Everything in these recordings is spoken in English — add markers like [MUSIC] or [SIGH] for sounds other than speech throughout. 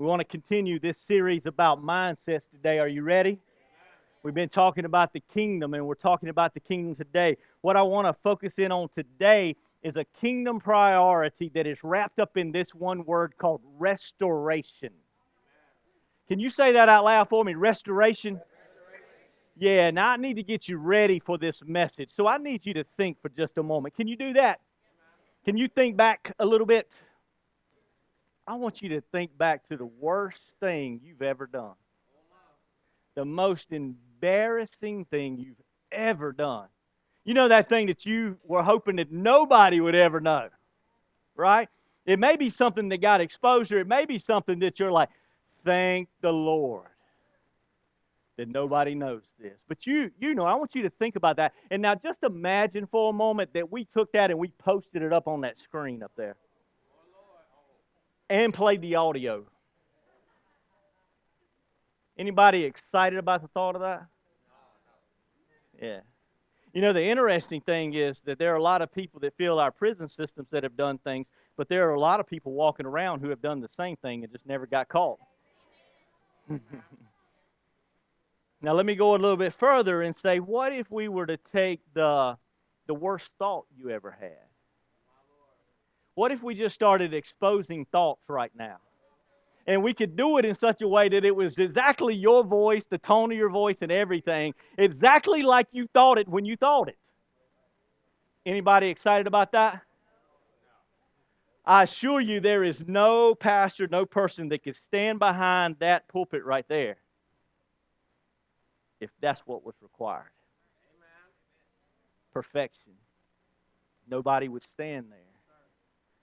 We want to continue this series about mindsets today. Are you ready? We've been talking about the kingdom and we're talking about the kingdom today. What I want to focus in on today is a kingdom priority that is wrapped up in this one word called restoration. Can you say that out loud for me? Restoration? Yeah, now I need to get you ready for this message. So I need you to think for just a moment. Can you do that? Can you think back a little bit? I want you to think back to the worst thing you've ever done. The most embarrassing thing you've ever done. You know that thing that you were hoping that nobody would ever know, right? It may be something that got exposure. It may be something that you're like, thank the Lord that nobody knows this. But you, you know, I want you to think about that. And now just imagine for a moment that we took that and we posted it up on that screen up there and played the audio. Anybody excited about the thought of that? Yeah. You know, the interesting thing is that there are a lot of people that feel our prison systems that have done things, but there are a lot of people walking around who have done the same thing and just never got caught. [LAUGHS] now, let me go a little bit further and say, what if we were to take the, the worst thought you ever had? What if we just started exposing thoughts right now? And we could do it in such a way that it was exactly your voice, the tone of your voice, and everything, exactly like you thought it when you thought it. Anybody excited about that? I assure you, there is no pastor, no person that could stand behind that pulpit right there if that's what was required. Perfection. Nobody would stand there.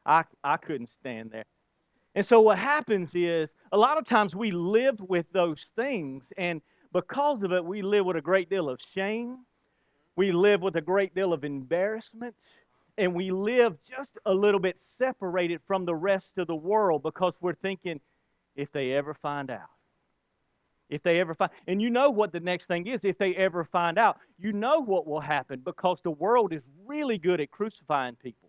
I, I couldn't stand there. And so what happens is a lot of times we live with those things, and because of it, we live with a great deal of shame. We live with a great deal of embarrassment, and we live just a little bit separated from the rest of the world because we're thinking, if they ever find out, if they ever find and you know what the next thing is if they ever find out you know what will happen because the world is really good at crucifying people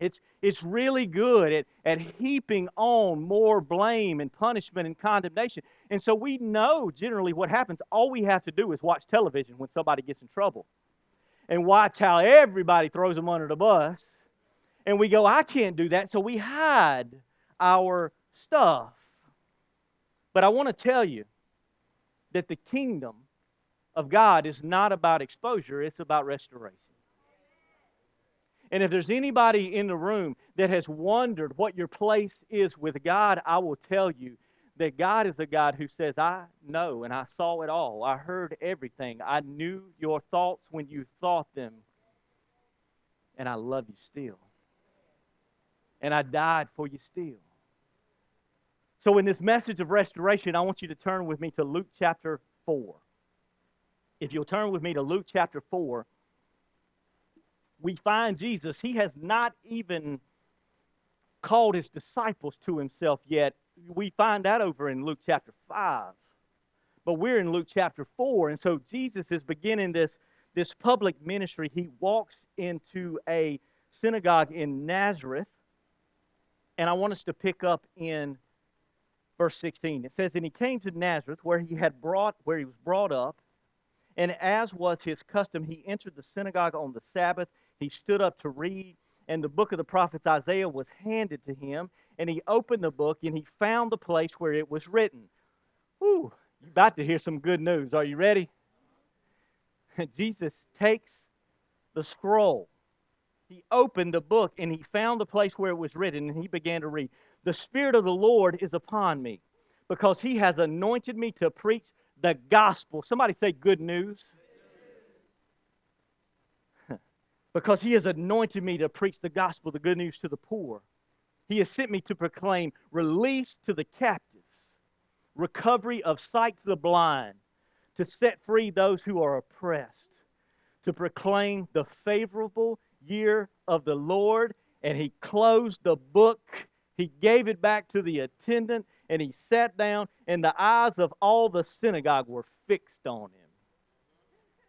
it's, it's really good at, at heaping on more blame and punishment and condemnation. And so we know generally what happens. All we have to do is watch television when somebody gets in trouble and watch how everybody throws them under the bus. And we go, I can't do that. So we hide our stuff. But I want to tell you that the kingdom of God is not about exposure, it's about restoration. And if there's anybody in the room that has wondered what your place is with God, I will tell you that God is a God who says, I know and I saw it all. I heard everything. I knew your thoughts when you thought them. And I love you still. And I died for you still. So, in this message of restoration, I want you to turn with me to Luke chapter 4. If you'll turn with me to Luke chapter 4 we find Jesus, he has not even called his disciples to himself yet. We find that over in Luke chapter 5. But we're in Luke chapter 4. And so Jesus is beginning this, this public ministry. He walks into a synagogue in Nazareth. And I want us to pick up in verse 16. It says, And he came to Nazareth, where he had brought, where he was brought up. And as was his custom, he entered the synagogue on the Sabbath he stood up to read, and the book of the prophet Isaiah was handed to him, and he opened the book and he found the place where it was written. Whew, you're about to hear some good news. Are you ready? [LAUGHS] Jesus takes the scroll. He opened the book and he found the place where it was written and he began to read. The Spirit of the Lord is upon me because he has anointed me to preach the gospel. Somebody say good news because he has anointed me to preach the gospel, the good news to the poor. He has sent me to proclaim release to the captives, recovery of sight to the blind, to set free those who are oppressed, to proclaim the favorable year of the Lord. And he closed the book, he gave it back to the attendant, and he sat down, and the eyes of all the synagogue were fixed on him.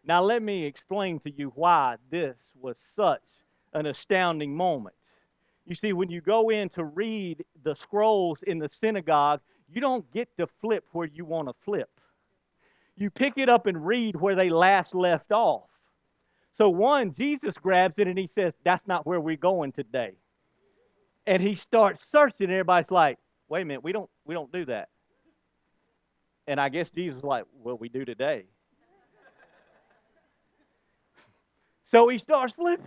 Now, let me explain to you why this was such an astounding moment. You see, when you go in to read the scrolls in the synagogue, you don't get to flip where you want to flip. You pick it up and read where they last left off. So, one, Jesus grabs it and he says, That's not where we're going today. And he starts searching, and everybody's like, Wait a minute, we don't, we don't do that. And I guess Jesus was like, Well, we do today. So he starts flipping.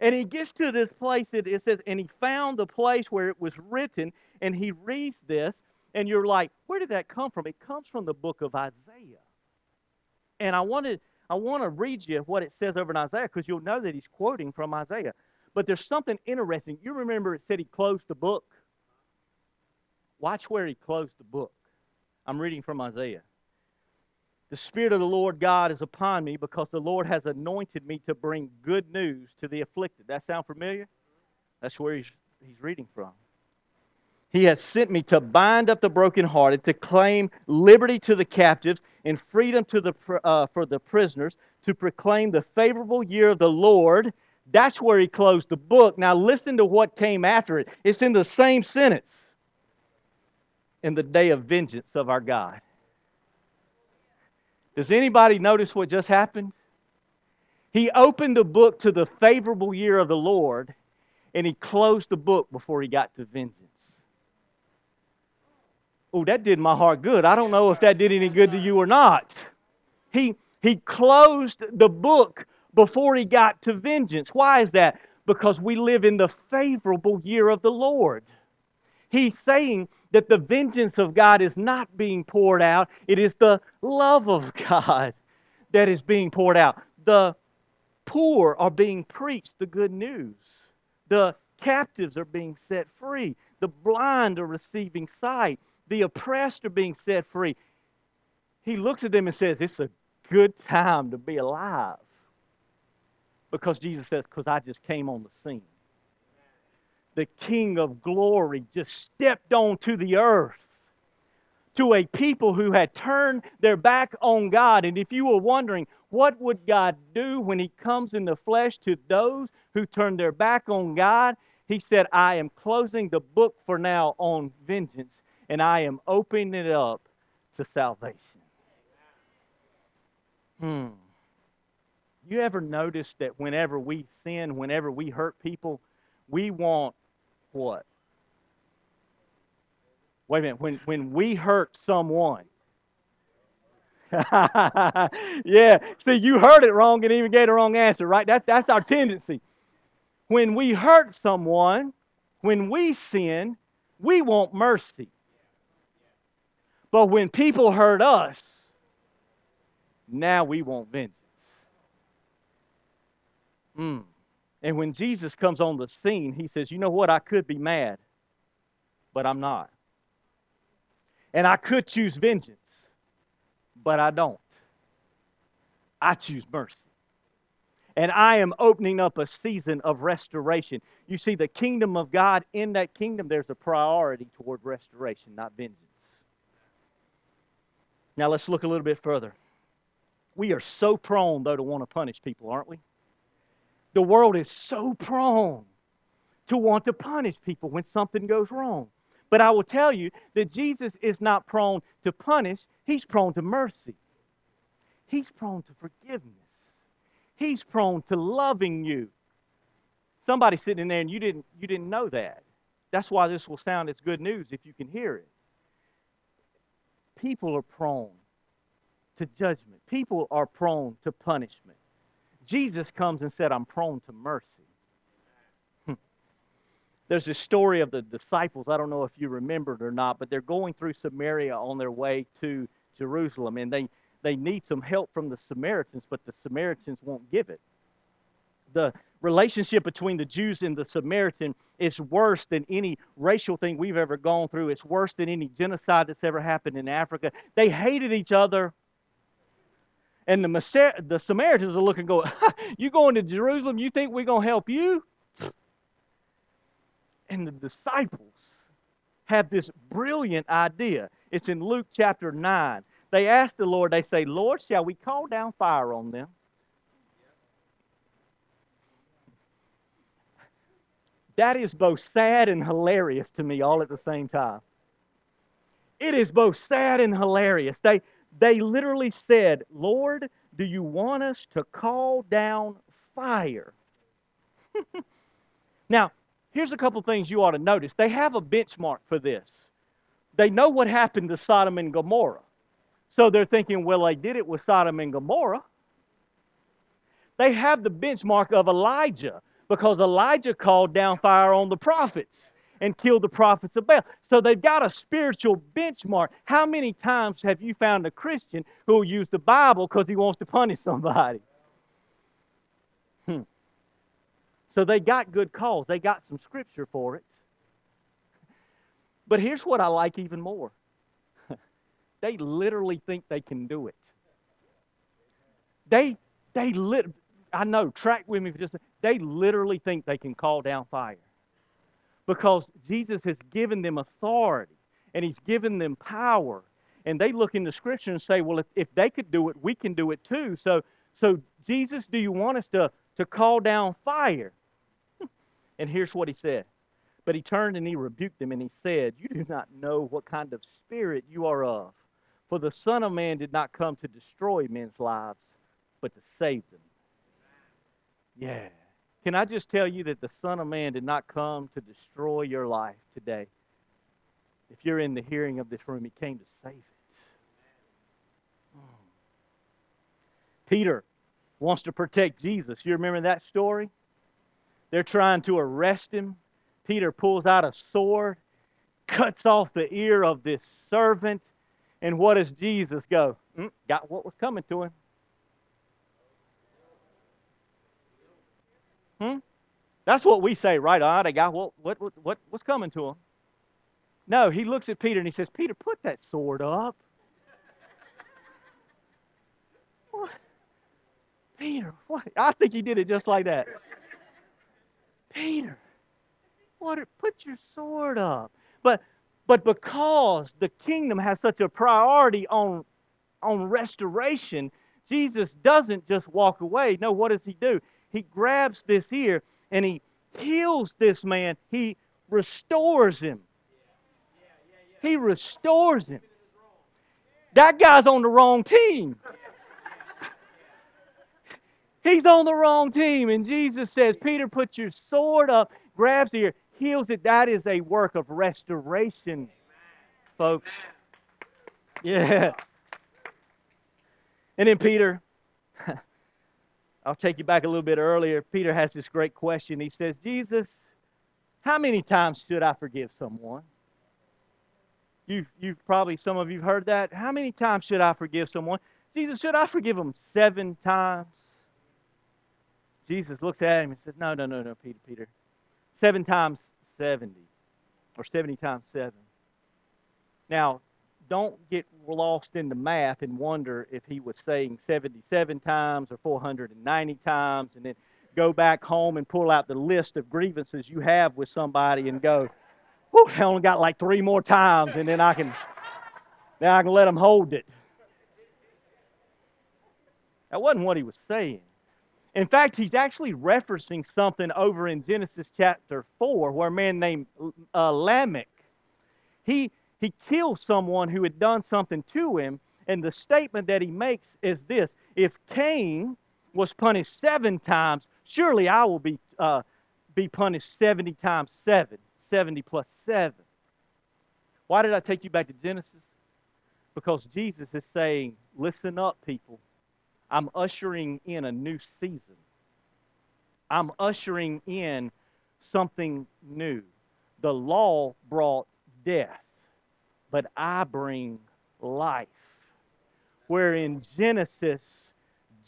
And he gets to this place that it says, and he found the place where it was written, and he reads this, and you're like, where did that come from? It comes from the book of Isaiah. And I wanted I want to read you what it says over in Isaiah because you'll know that he's quoting from Isaiah. But there's something interesting. You remember it said he closed the book? Watch where he closed the book. I'm reading from Isaiah. The Spirit of the Lord God is upon me because the Lord has anointed me to bring good news to the afflicted. That sound familiar? That's where he's, he's reading from. He has sent me to bind up the brokenhearted, to claim liberty to the captives and freedom to the, uh, for the prisoners, to proclaim the favorable year of the Lord. That's where he closed the book. Now, listen to what came after it. It's in the same sentence in the day of vengeance of our God. Does anybody notice what just happened? He opened the book to the favorable year of the Lord, and he closed the book before he got to vengeance. Oh, that did my heart good. I don't know if that did any good to you or not. He, he closed the book before he got to vengeance. Why is that? Because we live in the favorable year of the Lord. He's saying that the vengeance of God is not being poured out, it is the love of God [LAUGHS] that is being poured out. The poor are being preached the good news, the captives are being set free, the blind are receiving sight the oppressed are being set free. He looks at them and says, It's a good time to be alive. Because Jesus says, Because I just came on the scene. The King of glory just stepped onto the earth to a people who had turned their back on God. And if you were wondering, what would God do when He comes in the flesh to those who turn their back on God? He said, I am closing the book for now on vengeance and I am opening it up to salvation. Hmm. You ever notice that whenever we sin, whenever we hurt people, we want what? Wait a minute. When, when we hurt someone, [LAUGHS] yeah, see, you heard it wrong and even gave the wrong answer, right? That, that's our tendency. When we hurt someone, when we sin, we want mercy. But when people hurt us, now we want vengeance. Mm. And when Jesus comes on the scene, he says, You know what? I could be mad, but I'm not. And I could choose vengeance, but I don't. I choose mercy. And I am opening up a season of restoration. You see, the kingdom of God, in that kingdom, there's a priority toward restoration, not vengeance. Now let's look a little bit further. We are so prone, though, to want to punish people, aren't we? The world is so prone to want to punish people when something goes wrong. But I will tell you that Jesus is not prone to punish, he's prone to mercy. He's prone to forgiveness. He's prone to loving you. Somebody sitting in there and you didn't you didn't know that. That's why this will sound as good news if you can hear it people are prone to judgment, people are prone to punishment. Jesus comes and said, I'm prone to mercy. Hmm. There's this story of the disciples. I don't know if you remember it or not, but they're going through Samaria on their way to Jerusalem, and they, they need some help from the Samaritans, but the Samaritans won't give it. The relationship between the Jews and the Samaritan is worse than any racial thing we've ever gone through. It's worse than any genocide that's ever happened in Africa. They hated each other. And the, the Samaritans are looking, going, [LAUGHS] You going to Jerusalem? You think we're going to help you? And the disciples have this brilliant idea. It's in Luke chapter 9. They ask the Lord, they say, Lord, shall we call down fire on them? That is both sad and hilarious to me all at the same time. It is both sad and hilarious. They, they literally said, Lord, do you want us to call down fire? [LAUGHS] now, here's a couple things you ought to notice. They have a benchmark for this. They know what happened to Sodom and Gomorrah. So they're thinking, well, they did it with Sodom and Gomorrah. They have the benchmark of Elijah because Elijah called down fire on the prophets and killed the prophets of Baal. So they've got a spiritual benchmark. How many times have you found a Christian who will use the Bible because he wants to punish somebody? [LAUGHS] Hmm. So they got good cause. They got some scripture for it. But here's what I like even more. [LAUGHS] they literally think they can do it. They they lit I know, track with me for just a they literally think they can call down fire. Because Jesus has given them authority and he's given them power. And they look in the scripture and say, well, if, if they could do it, we can do it too. So, so Jesus, do you want us to, to call down fire? [LAUGHS] And here's what he said. But he turned and he rebuked them and he said, You do not know what kind of spirit you are of. For the Son of Man did not come to destroy men's lives, but to save them. Yeah. Can I just tell you that the Son of Man did not come to destroy your life today? If you're in the hearing of this room, He came to save it. Hmm. Peter wants to protect Jesus. You remember that story? They're trying to arrest him. Peter pulls out a sword, cuts off the ear of this servant, and what does Jesus go? Mm, got what was coming to him. Hmm? That's what we say, right? All right, I got what, what, what, what's coming to him? No, he looks at Peter and he says, Peter, put that sword up. what? Peter, what? I think he did it just like that. Peter, what? Put your sword up. But, but because the kingdom has such a priority on, on restoration, Jesus doesn't just walk away. No, what does he do? He grabs this ear and he heals this man. He restores him. He restores him. That guy's on the wrong team. He's on the wrong team. And Jesus says, Peter, put your sword up, grabs the ear, heals it. That is a work of restoration, folks. Yeah. And then Peter, I'll take you back a little bit earlier. Peter has this great question. He says, Jesus, how many times should I forgive someone? You've, you've probably, some of you have heard that. How many times should I forgive someone? Jesus, should I forgive them seven times? Jesus looks at him and says, No, no, no, no, Peter, Peter. Seven times 70, or 70 times seven. Now, don't get lost in the math and wonder if he was saying 77 times or 490 times and then go back home and pull out the list of grievances you have with somebody and go, Whew, I only got like three more times and then I can now I can let them hold it. That wasn't what he was saying. In fact, he's actually referencing something over in Genesis chapter 4 where a man named uh, Lamech, he, he kills someone who had done something to him. And the statement that he makes is this If Cain was punished seven times, surely I will be, uh, be punished 70 times seven, 70 plus seven. Why did I take you back to Genesis? Because Jesus is saying, Listen up, people. I'm ushering in a new season. I'm ushering in something new. The law brought death but I bring life. Where in Genesis,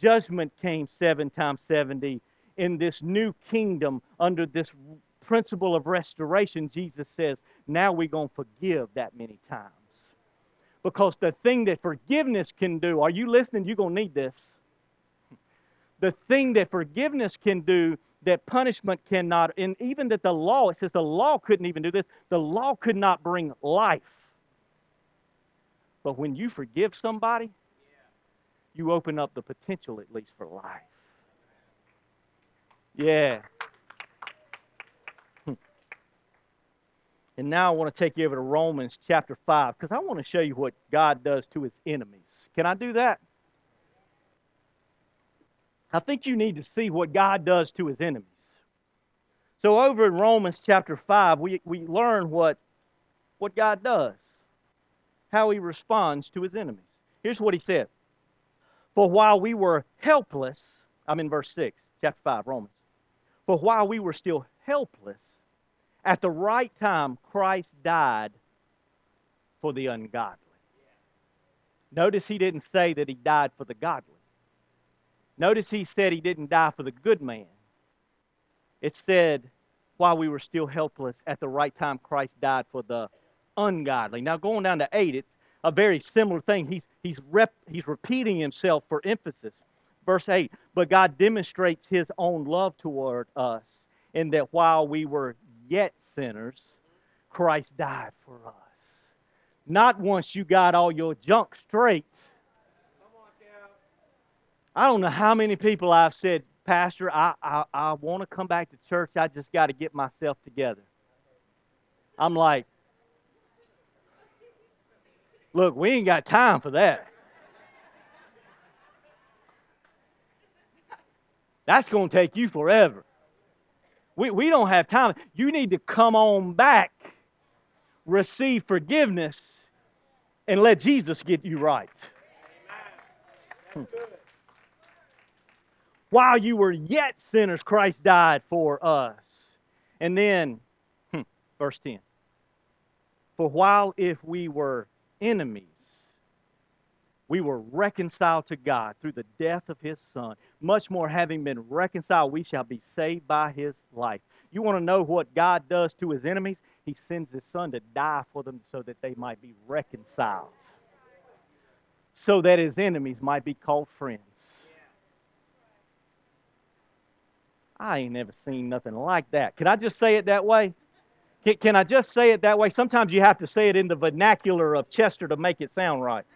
judgment came seven times 70. In this new kingdom, under this principle of restoration, Jesus says, now we're going to forgive that many times. Because the thing that forgiveness can do, are you listening? You're going to need this. The thing that forgiveness can do that punishment cannot, and even that the law, it says the law couldn't even do this, the law could not bring life. But when you forgive somebody, you open up the potential at least for life. Yeah. Hmm. And now I want to take you over to Romans chapter 5 because I want to show you what God does to his enemies. Can I do that? I think you need to see what God does to his enemies. So over in Romans chapter 5, we, we learn what, what God does, how he responds to his enemies. Here's what he said For while we were helpless, I'm in verse 6, chapter 5, Romans. For while we were still helpless, at the right time, Christ died for the ungodly. Notice he didn't say that he died for the godly. Notice he said he didn't die for the good man. It said, while we were still helpless, at the right time, Christ died for the ungodly. Now, going down to 8, it's a very similar thing. He's, he's, rep, he's repeating himself for emphasis. Verse 8, but God demonstrates his own love toward us in that while we were yet sinners, Christ died for us. Not once you got all your junk straight. I don't know how many people I've said, Pastor, I, I, I want to come back to church. I just got to get myself together. I'm like, look, we ain't got time for that. That's going to take you forever. We, we don't have time. You need to come on back, receive forgiveness, and let Jesus get you right. Hmm. While you were yet sinners, Christ died for us. And then, hmm, verse 10 For while if we were enemies, we were reconciled to God through the death of his Son. Much more, having been reconciled, we shall be saved by his life. You want to know what God does to his enemies? He sends his Son to die for them so that they might be reconciled, so that his enemies might be called friends. I ain't never seen nothing like that. Can I just say it that way? Can, can I just say it that way? Sometimes you have to say it in the vernacular of Chester to make it sound right.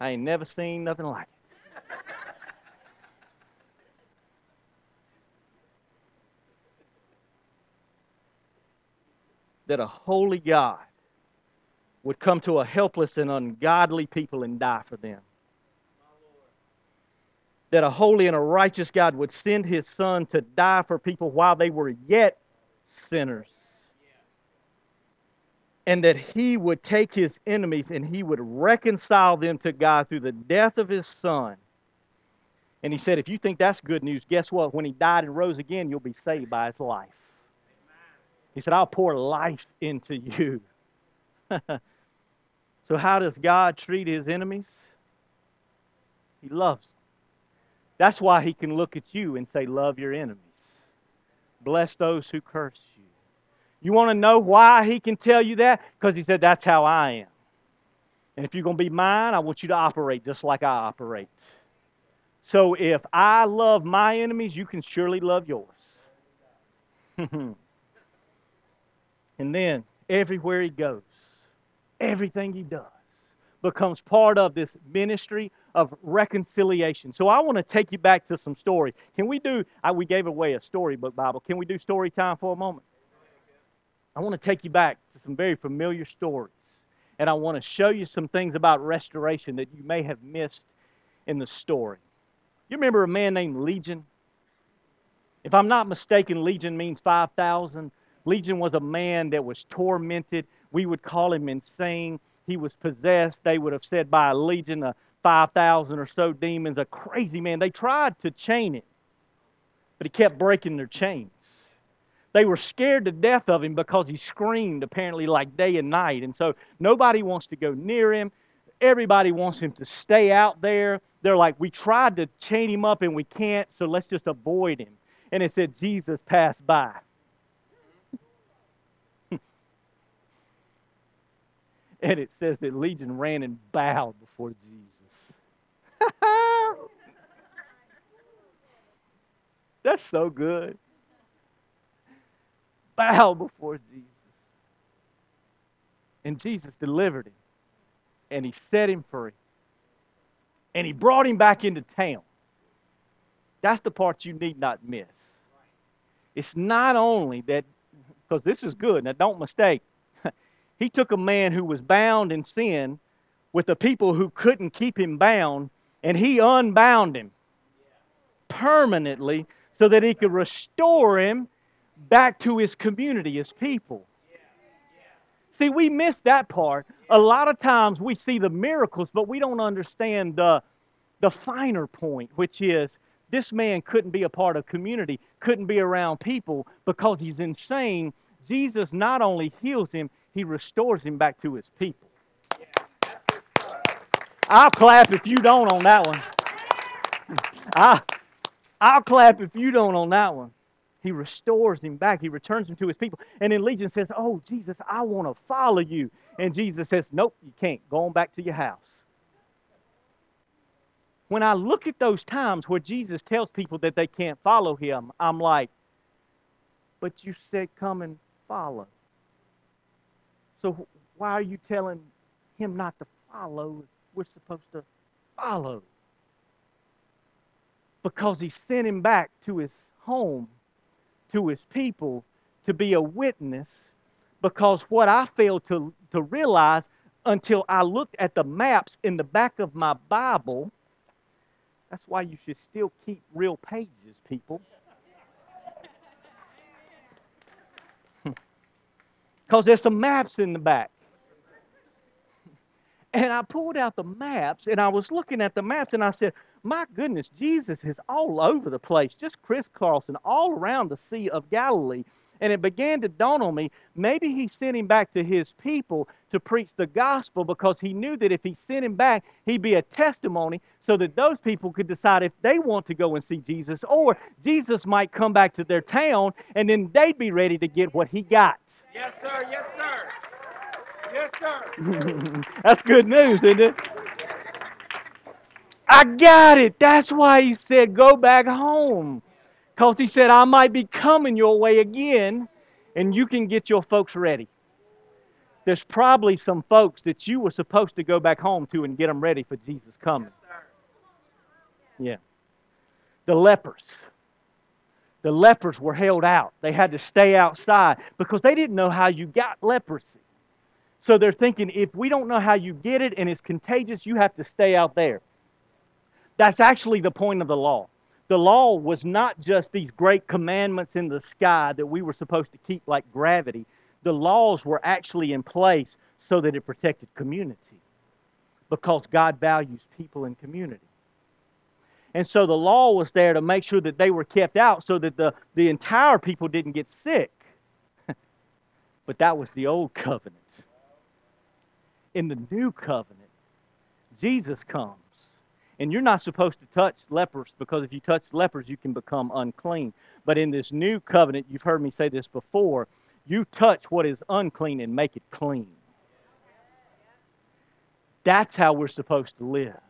I ain't never seen nothing like it. that a holy God would come to a helpless and ungodly people and die for them. That a holy and a righteous God would send his son to die for people while they were yet sinners and that he would take his enemies and he would reconcile them to God through the death of his son. And he said, if you think that's good news, guess what? When he died and rose again, you'll be saved by his life. He said, I'll pour life into you. [LAUGHS] so, how does God treat his enemies? He loves. That's why he can look at you and say, Love your enemies, bless those who curse you. You want to know why he can tell you that? Because he said, That's how I am. And if you're going to be mine, I want you to operate just like I operate. So if I love my enemies, you can surely love yours. [LAUGHS] and then everywhere he goes, everything he does becomes part of this ministry of reconciliation. So I want to take you back to some story. Can we do, I, we gave away a storybook Bible. Can we do story time for a moment? I want to take you back to some very familiar stories. And I want to show you some things about restoration that you may have missed in the story. You remember a man named Legion? If I'm not mistaken, Legion means 5,000. Legion was a man that was tormented. We would call him insane. He was possessed, they would have said, by a legion of 5,000 or so demons. A crazy man. They tried to chain him, but he kept breaking their chains. They were scared to death of him because he screamed apparently like day and night. And so nobody wants to go near him. Everybody wants him to stay out there. They're like, we tried to chain him up and we can't, so let's just avoid him. And it said, Jesus passed by. [LAUGHS] and it says that Legion ran and bowed before Jesus. [LAUGHS] That's so good bow before Jesus. And Jesus delivered him. And he set him free. And he brought him back into town. That's the part you need not miss. It's not only that because this is good. Now, don't mistake. [LAUGHS] he took a man who was bound in sin with the people who couldn't keep him bound, and he unbound him permanently so that he could restore him back to his community, his people. See, we miss that part. A lot of times we see the miracles, but we don't understand the, the finer point, which is this man couldn't be a part of community, couldn't be around people because he's insane. Jesus not only heals him, he restores him back to his people. I'll clap if you don't on that one. I, I'll clap if you don't on that one. He restores him back. He returns him to his people. And then Legion says, Oh, Jesus, I want to follow you. And Jesus says, Nope, you can't. Go on back to your house. When I look at those times where Jesus tells people that they can't follow him, I'm like, But you said, Come and follow. So why are you telling him not to follow? We're supposed to follow. Because he sent him back to his home to his people to be a witness because what I failed to, to realize until I looked at the maps in the back of my Bible, that's why you should still keep real pages, people. [LAUGHS] Because there's some maps in the back. And I pulled out the maps and I was looking at the maps and I said, my goodness, Jesus is all over the place, just crisscrossing all around the Sea of Galilee. And it began to dawn on me maybe he sent him back to his people to preach the gospel because he knew that if he sent him back, he'd be a testimony so that those people could decide if they want to go and see Jesus or Jesus might come back to their town and then they'd be ready to get what he got. Yes, sir. Yes, sir. Sir. [LAUGHS] That's good news, isn't it? I got it. That's why he said, Go back home. Because he said, I might be coming your way again, and you can get your folks ready. There's probably some folks that you were supposed to go back home to and get them ready for Jesus coming. yeah. The lepers. The lepers were held out. They had to stay outside because they didn't know how you got leprosy. So they're thinking, if we don't know how you get it and it's contagious, you have to stay out there. That's actually the point of the law. The law was not just these great commandments in the sky that we were supposed to keep like gravity. The laws were actually in place so that it protected community because God values people in community. And so the law was there to make sure that they were kept out so that the, the entire people didn't get sick. [LAUGHS] but that was the old covenant. In the new covenant, Jesus comes and you're not supposed to touch lepers because if you touch lepers, you can become unclean. But in this new covenant, you've heard me say this before, you touch what is unclean and make it clean. That's how we're supposed to live.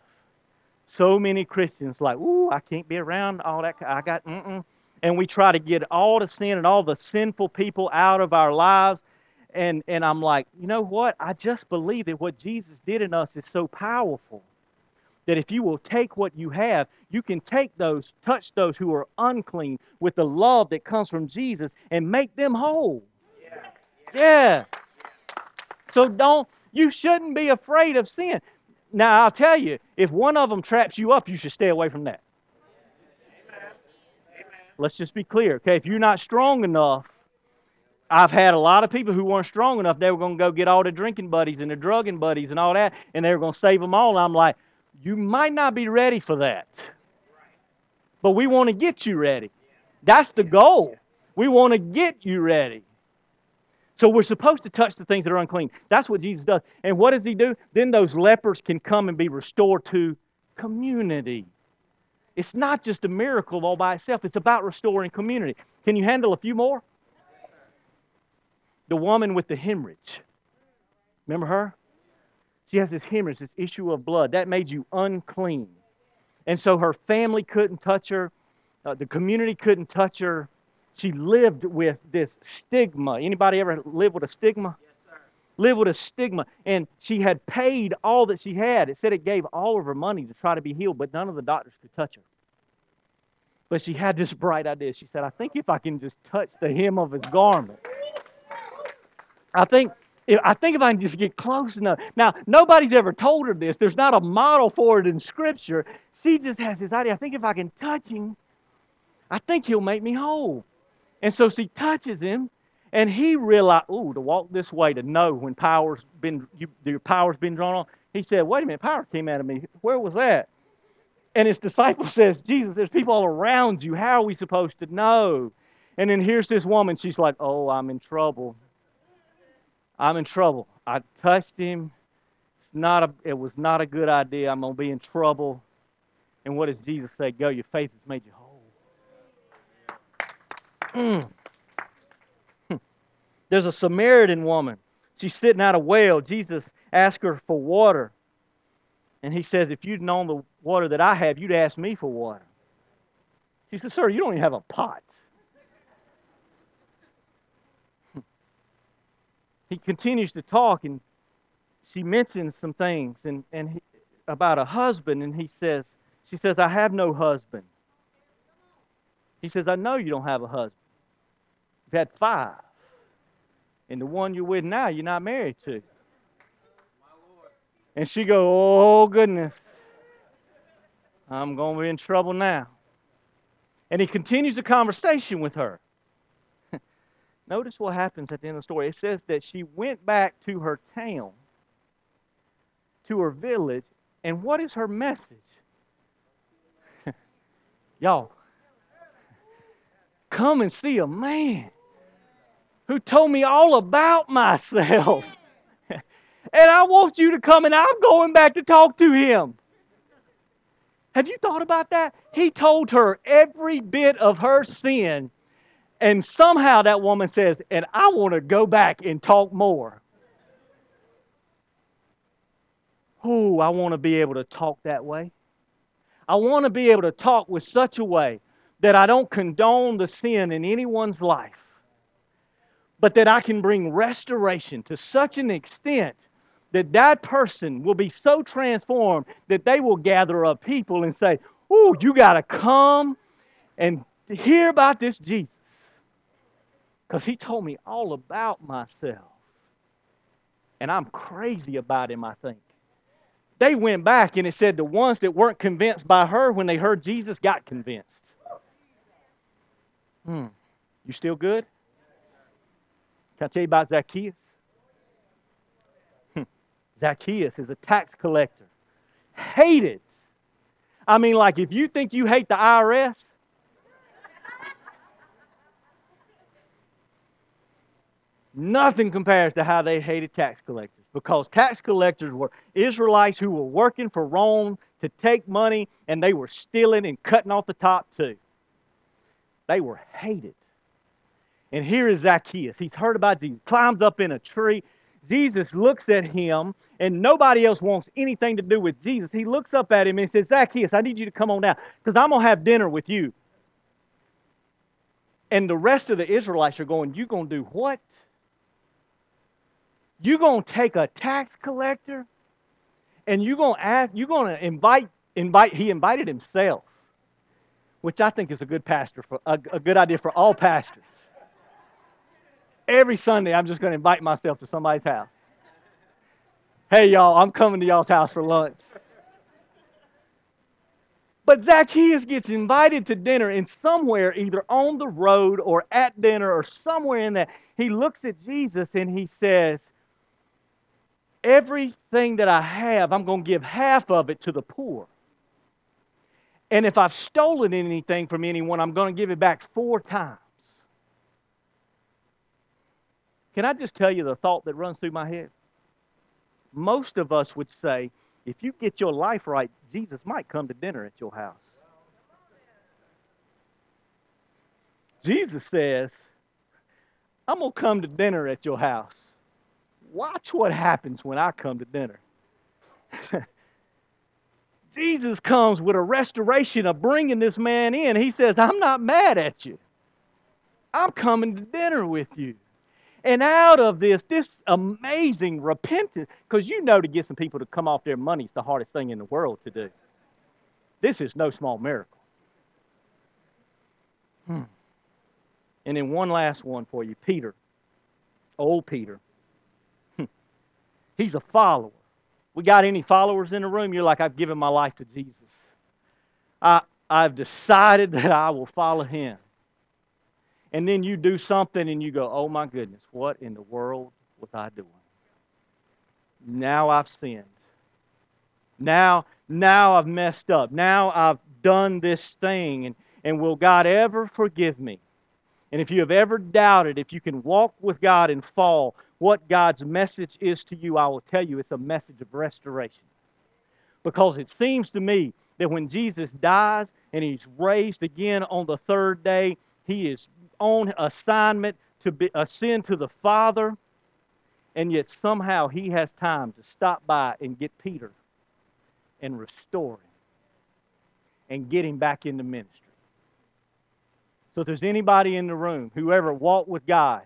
So many Christians like, ooh, I can't be around all that. I got, mm-mm. And we try to get all the sin and all the sinful people out of our lives. And, and I'm like, you know what? I just believe that what Jesus did in us is so powerful that if you will take what you have, you can take those, touch those who are unclean with the love that comes from Jesus and make them whole. Yeah. yeah. So don't, you shouldn't be afraid of sin. Now, I'll tell you, if one of them traps you up, you should stay away from that. Amen. Let's just be clear, okay? If you're not strong enough, I've had a lot of people who weren't strong enough, they were going to go get all the drinking buddies and the drugging buddies and all that, and they were going to save them all. And I'm like, you might not be ready for that. But we want to get you ready. That's the goal. We want to get you ready. So we're supposed to touch the things that are unclean. That's what Jesus does. And what does he do? Then those lepers can come and be restored to community. It's not just a miracle all by itself, it's about restoring community. Can you handle a few more? The woman with the hemorrhage. Remember her? She has this hemorrhage, this issue of blood. That made you unclean. And so her family couldn't touch her, uh, the community couldn't touch her. She lived with this stigma. Anybody ever live with a stigma? Yes, sir. Live with a stigma. And she had paid all that she had. It said it gave all of her money to try to be healed, but none of the doctors could touch her. But she had this bright idea. She said, I think if I can just touch the hem of his garment, I think if, I think if I can just get close enough. Now, nobody's ever told her this. There's not a model for it in Scripture. She just has this idea. I think if I can touch him, I think he'll make me whole. And so she touches him, and he realized, ooh, to walk this way, to know when power's been you, your power's been drawn on. He said, wait a minute, power came out of me. Where was that? And his disciple [LAUGHS] says, Jesus, there's people all around you. How are we supposed to know? And then here's this woman. She's like, oh, I'm in trouble. I'm in trouble. I touched him. It's not a, it was not a good idea. I'm going to be in trouble. And what does Jesus say? Go, your faith has made you whole. Mm. There's a Samaritan woman. She's sitting at a well. Jesus asked her for water. And he says, If you'd known the water that I have, you'd ask me for water. She says, Sir, you don't even have a pot. He continues to talk, and she mentions some things and, and he, about a husband, and he says, She says, I have no husband. He says, I know you don't have a husband. You've had five. And the one you're with now, you're not married to. And she go, oh goodness, I'm going to be in trouble now. And he continues the conversation with her. Notice what happens at the end of the story. It says that she went back to her town, to her village, and what is her message? [LAUGHS] Y'all, come and see a man who told me all about myself. [LAUGHS] and I want you to come, and I'm going back to talk to him. Have you thought about that? He told her every bit of her sin, and somehow that woman says, and I want to go back and talk more. Oh, I want to be able to talk that way. I want to be able to talk with such a way that I don't condone the sin in anyone's life, but that I can bring restoration to such an extent that that person will be so transformed that they will gather up people and say, "Oh, you got to come and hear about this Jesus." Because he told me all about myself. And I'm crazy about him, I think. They went back and it said the ones that weren't convinced by her when they heard Jesus got convinced. Hmm. You still good? Can I tell you about Zacchaeus? Zacchaeus is a tax collector. Hated. I mean, like if you think you hate the IRS, nothing compares to how they hated tax collectors because tax collectors were Israelites who were working for Rome to take money and they were stealing and cutting off the top too. They were hated. And here is Zacchaeus. He's heard about Jesus, climbs up in a tree. Jesus looks at him and nobody else wants anything to do with Jesus, he looks up at him and says, Zacchaeus, I need you to come on down because I'm going to have dinner with you. And the rest of the Israelites are going, You're going to do what? You going to take a tax collector and you going to ask, you going to invite, invite, he invited himself, which I think is a good pastor, for, a, a good idea for all pastors. Every Sunday, I'm just going to invite myself to somebody's house. Hey, y'all, I'm coming to y'all's house for lunch. But Zacchaeus gets invited to dinner, and somewhere, either on the road or at dinner or somewhere in that, he looks at Jesus and he says, Everything that I have, I'm going to give half of it to the poor. And if I've stolen anything from anyone, I'm going to give it back four times. Can I just tell you the thought that runs through my head? most of us would say, if you get your life right, Jesus might come to dinner at your house. Jesus says, I'm going to come to dinner at your house. Watch what happens when I come to dinner. [LAUGHS] Jesus comes with a restoration of bringing this man in. He says, I'm not mad at you. I'm coming to dinner with you. And out of this, this amazing repentance, because you know to get some people to come off their money is the hardest thing in the world to do. This is no small miracle. Hmm. And then one last one for you Peter, old Peter. He's a follower. We got any followers in the room? You're like, I've given my life to Jesus. I, I've decided that I will follow him. And then you do something and you go, oh my goodness, what in the world was I doing? Now I've sinned. Now, now I've messed up. Now I've done this thing. And, and will God ever forgive me? And if you have ever doubted if you can walk with God and fall, what God's message is to you, I will tell you it's a message of restoration. Because it seems to me that when Jesus dies and he's raised again on the third day, he is on assignment to be, ascend to the Father, and yet somehow he has time to stop by and get Peter and restore him and get him back into ministry. So if there's anybody in the room, whoever walked with God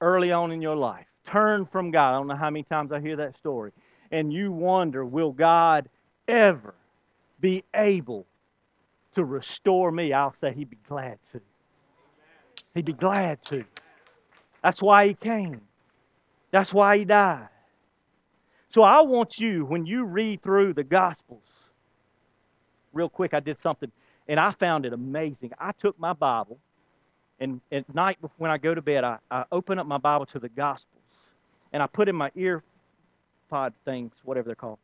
early on in your life, turn from God. I don't know how many times I hear that story. And you wonder, will God ever be able to restore me? I'll say he'd be glad to. He'd be glad to. That's why he came. That's why he died. So I want you, when you read through the Gospels, real quick, I did something and I found it amazing. I took my Bible, and at night when I go to bed, I, I open up my Bible to the Gospels, and I put in my ear pod things, whatever they're called,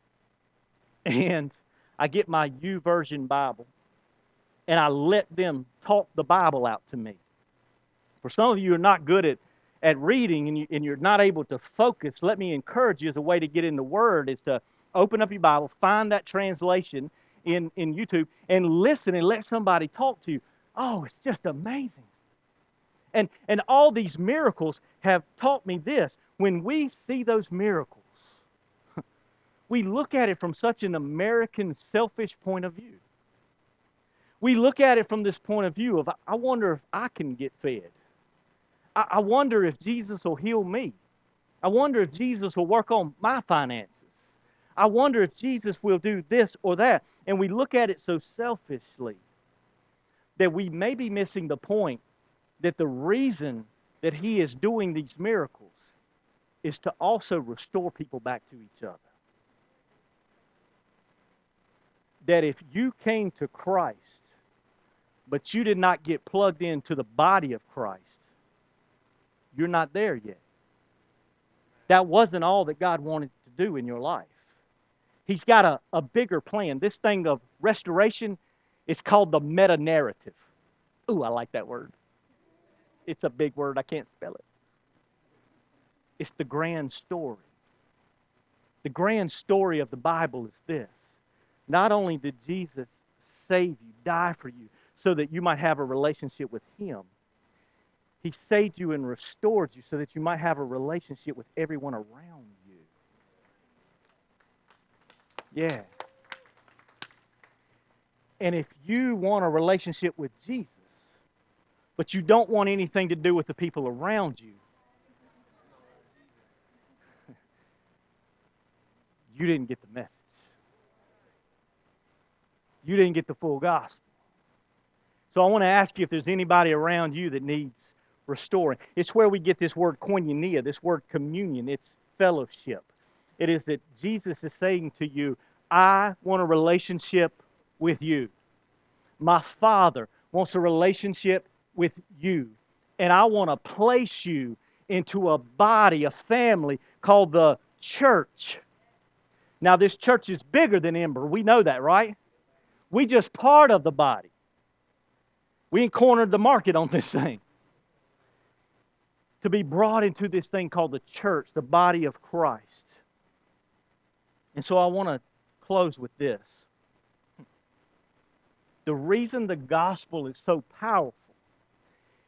and I get my YouVersion Bible, and I let them talk the Bible out to me. For some of you are not good at, at reading and, you, and you're not able to focus, let me encourage you as a way to get in the Word is to open up your Bible, find that translation, in, in YouTube and listen and let somebody talk to you. Oh, it's just amazing. And, and all these miracles have taught me this. When we see those miracles, [LAUGHS] we look at it from such an American, selfish point of view. We look at it from this point of view of, I wonder if I can get fed. I, I wonder if Jesus will heal me. I wonder if Jesus will work on my finances. I wonder if Jesus will do this or that. And we look at it so selfishly that we may be missing the point that the reason that he is doing these miracles is to also restore people back to each other. That if you came to Christ, but you did not get plugged into the body of Christ, you're not there yet. That wasn't all that God wanted to do in your life. He's got a, a bigger plan. This thing of restoration is called the meta narrative. Ooh, I like that word. It's a big word, I can't spell it. It's the grand story. The grand story of the Bible is this not only did Jesus save you, die for you, so that you might have a relationship with Him, He saved you and restored you so that you might have a relationship with everyone around you. Yeah. And if you want a relationship with Jesus, but you don't want anything to do with the people around you, [LAUGHS] you didn't get the message. You didn't get the full gospel. So I want to ask you if there's anybody around you that needs restoring. It's where we get this word koinonia, this word communion. It's fellowship. It is that Jesus is saying to you, I want a relationship with you. My Father wants a relationship with you. And I want to place you into a body, a family called the church. Now, this church is bigger than Ember. We know that, right? We just part of the body. We ain't cornered the market on this thing. To be brought into this thing called the church, the body of Christ. And so I want to close with this. The reason the gospel is so powerful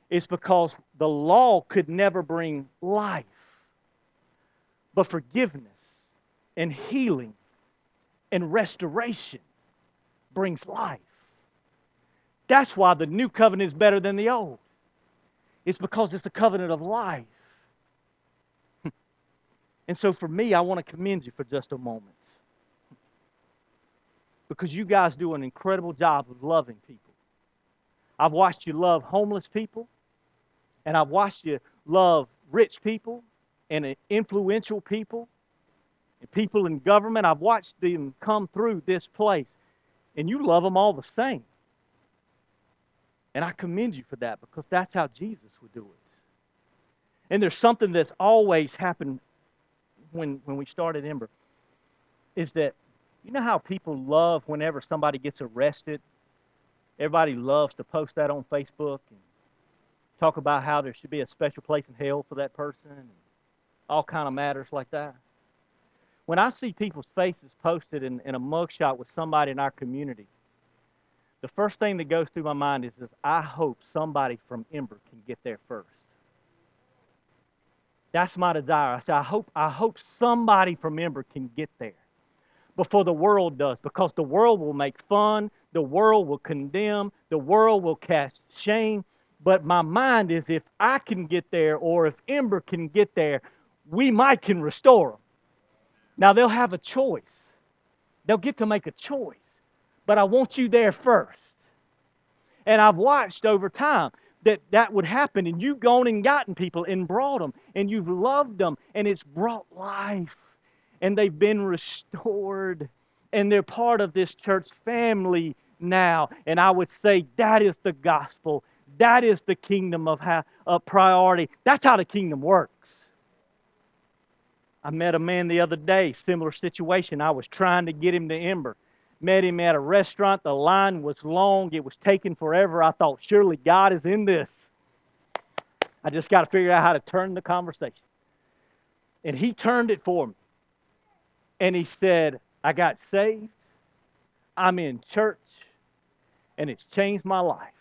is because the law could never bring life, but forgiveness and healing and restoration brings life. That's why the new covenant is better than the old. It's because it's a covenant of life. And so for me, I want to commend you for just a moment because you guys do an incredible job of loving people. I've watched you love homeless people, and I've watched you love rich people and influential people, and people in government. I've watched them come through this place, and you love them all the same. And I commend you for that because that's how Jesus would do it. And there's something that's always happened when, when we started Ember is that you know how people love whenever somebody gets arrested? Everybody loves to post that on Facebook and talk about how there should be a special place in hell for that person and all kind of matters like that. When I see people's faces posted in, in a mugshot with somebody in our community, the first thing that goes through my mind is, is I hope somebody from Ember can get there first. That's my desire. I say, I hope, I hope somebody from Ember can get there before the world does, because the world will make fun, the world will condemn, the world will cast shame. But my mind is if I can get there or if Ember can get there, we might can restore them. Now they'll have a choice. They'll get to make a choice. But I want you there first. And I've watched over time that that would happen. And you've gone and gotten people and brought them and you've loved them and it's brought life and they've been restored and they're part of this church family now. And i would say that is the gospel. That is the kingdom of how, uh, priority. That's how the kingdom works. I met a man the other day similar situation. I was trying to get him to ember met him at a restaurant. The line was long, it was taking forever. I thought, surely God is in this. I just got to figure out how to turn the conversation. And he turned it for me. And he said, I got saved, I'm in church, and it's changed my life.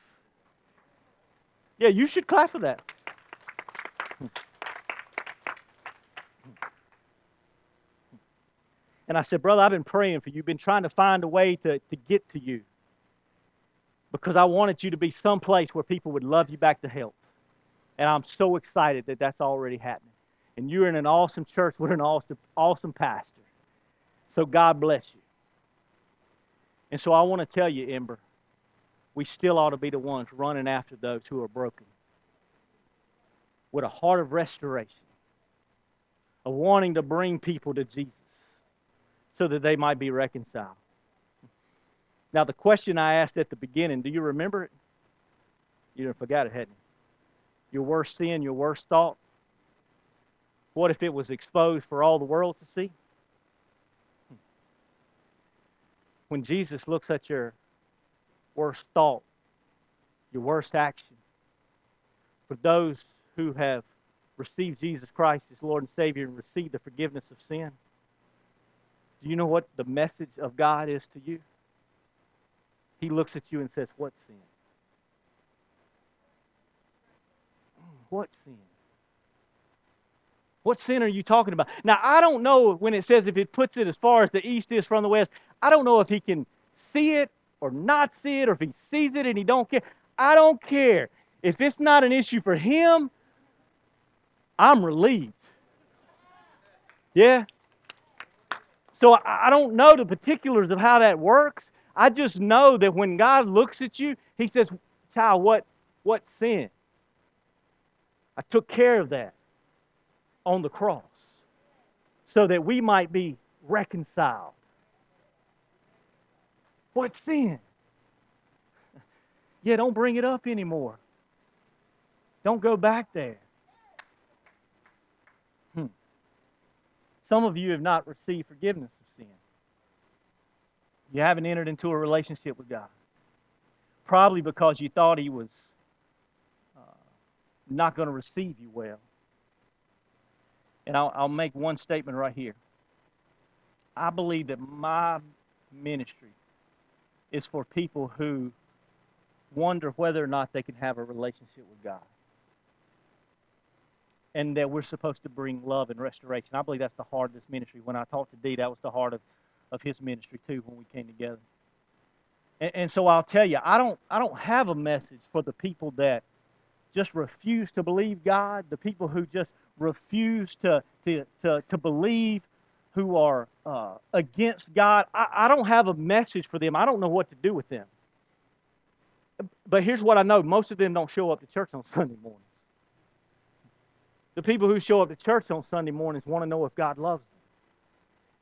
Yeah, you should clap for that. And I said, Brother, I've been praying for you, been trying to find a way to, to get to you because I wanted you to be someplace where people would love you back to health. And I'm so excited that that's already happening. And you're in an awesome church with an awesome, awesome pastor. So God bless you. And so I want to tell you, Ember, we still ought to be the ones running after those who are broken with a heart of restoration, of wanting to bring people to Jesus so that they might be reconciled. Now, the question I asked at the beginning, do you remember it? You forget it, hadn't you? Your worst sin, your worst thought. What if it was exposed for all the world to see? When Jesus looks at your worst thought, your worst action, for those who have received Jesus Christ as Lord and Savior and received the forgiveness of sin, do you know what the message of God is to you? He looks at you and says, What sin? What sin? What sin are you talking about? Now, I don't know when it says if it puts it as far as the east is from the west, I don't know if he can see it or not see it, or if he sees it and he don't care. I don't care. If it's not an issue for him, I'm relieved. Yeah? So I don't know the particulars of how that works. I just know that when God looks at you, He says, Child, what, what sin? I took care of that on the cross so that we might be reconciled. What sin? Yeah, don't bring it up anymore. Don't go back there. Some of you have not received forgiveness of sin. You haven't entered into a relationship with God. Probably because you thought He was uh, not going to receive you well. And I'll, I'll make one statement right here. I believe that my ministry is for people who wonder whether or not they can have a relationship with God and that we're supposed to bring love and restoration. I believe that's the heart of this ministry. When I talked to Dee, that was the heart of, of his ministry too when we came together. And, and so I'll tell you, I don't I don't have a message for the people that just refuse to believe God, the people who just refuse to to to, to believe, who are uh, against God. I, I don't have a message for them. I don't know what to do with them. But here's what I know: most of them don't show up to church on [LAUGHS] Sunday morning. The people who show up to church on Sunday mornings want to know if God loves them.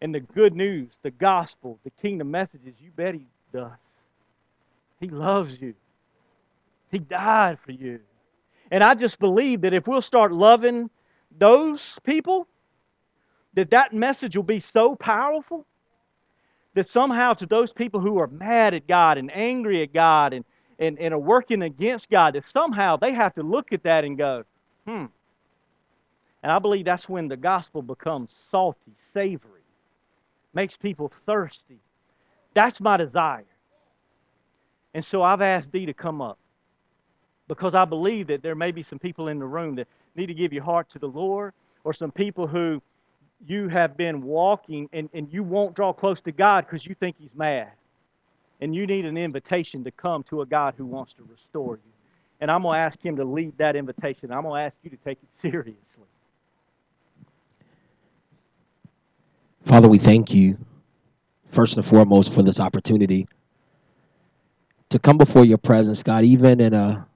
and the good news, the gospel, the kingdom messages, you bet he does. He loves you. He died for you. And I just believe that if we'll start loving those people, that that message will be so powerful that somehow to those people who are mad at God and angry at God and, and, and are working against God, that somehow they have to look at that and go, hmm. And I believe that's when the gospel becomes salty, savory, makes people thirsty. That's my desire. And so I've asked Dee to come up because I believe that there may be some people in the room that need to give your heart to the Lord, or some people who you have been walking and, and you won't draw close to God because you think He's mad. And you need an invitation to come to a God who wants to restore you. And I'm going to ask Him to lead that invitation. I'm going to ask you to take it [LAUGHS] seriously. Father, we thank you first and foremost for this opportunity to come before your presence, God, even in a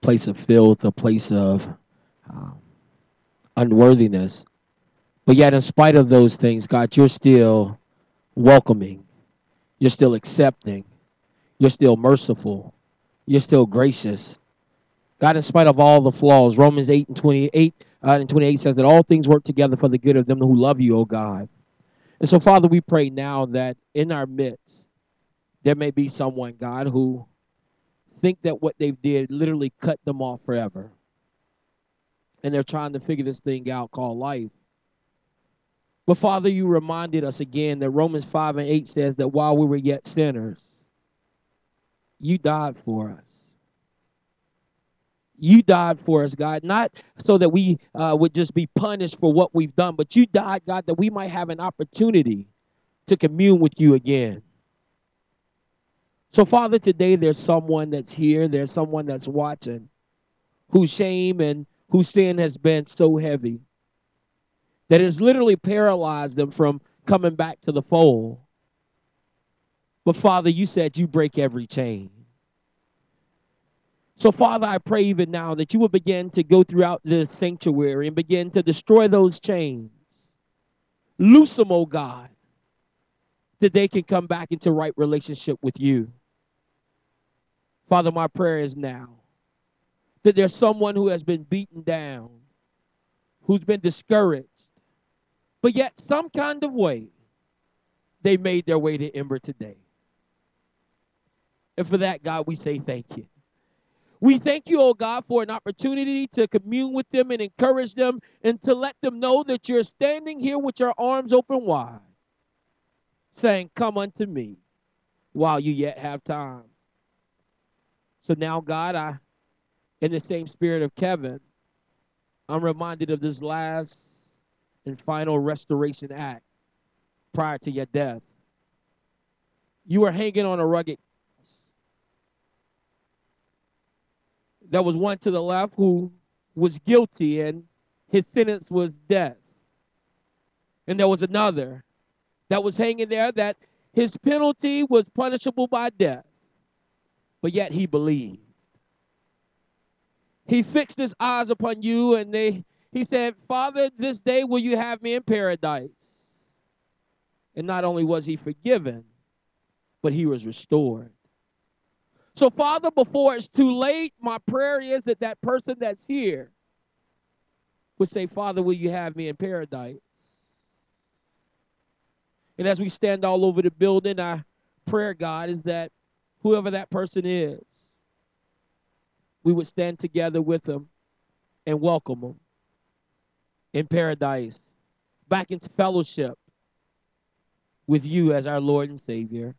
place of filth, a place of um, unworthiness. But yet, in spite of those things, God, you're still welcoming, you're still accepting, you're still merciful, you're still gracious. God, in spite of all the flaws, Romans 8 and 28 uh, and 28 says that all things work together for the good of them who love you, O God. And so, Father, we pray now that in our midst, there may be someone, God, who think that what they did literally cut them off forever. And they're trying to figure this thing out called life. But Father, you reminded us again that Romans 5 and 8 says that while we were yet sinners, you died for us. You died for us, God, not so that we uh, would just be punished for what we've done, but you died, God, that we might have an opportunity to commune with you again. So, Father, today there's someone that's here, there's someone that's watching whose shame and whose sin has been so heavy that has literally paralyzed them from coming back to the fold. But, Father, you said you break every chain. So, Father, I pray even now that you will begin to go throughout this sanctuary and begin to destroy those chains. Loose them, oh God, that they can come back into right relationship with you. Father, my prayer is now that there's someone who has been beaten down, who's been discouraged, but yet some kind of way they made their way to Ember today. And for that, God, we say thank you. We thank you, oh God, for an opportunity to commune with them and encourage them and to let them know that you're standing here with your arms open wide, saying, Come unto me while you yet have time. So now, God, I, in the same spirit of Kevin, I'm reminded of this last and final restoration act prior to your death. You were hanging on a rugged. There was one to the left who was guilty and his sentence was death. And there was another that was hanging there that his penalty was punishable by death but yet he believed. He fixed his eyes upon you and they he said, "Father, this day will you have me in paradise." And not only was he forgiven, but he was restored. So, Father, before it's too late, my prayer is that that person that's here would say, Father, will you have me in paradise? And as we stand all over the building, our prayer, God, is that whoever that person is, we would stand together with them and welcome them in paradise, back into fellowship with you as our Lord and Savior.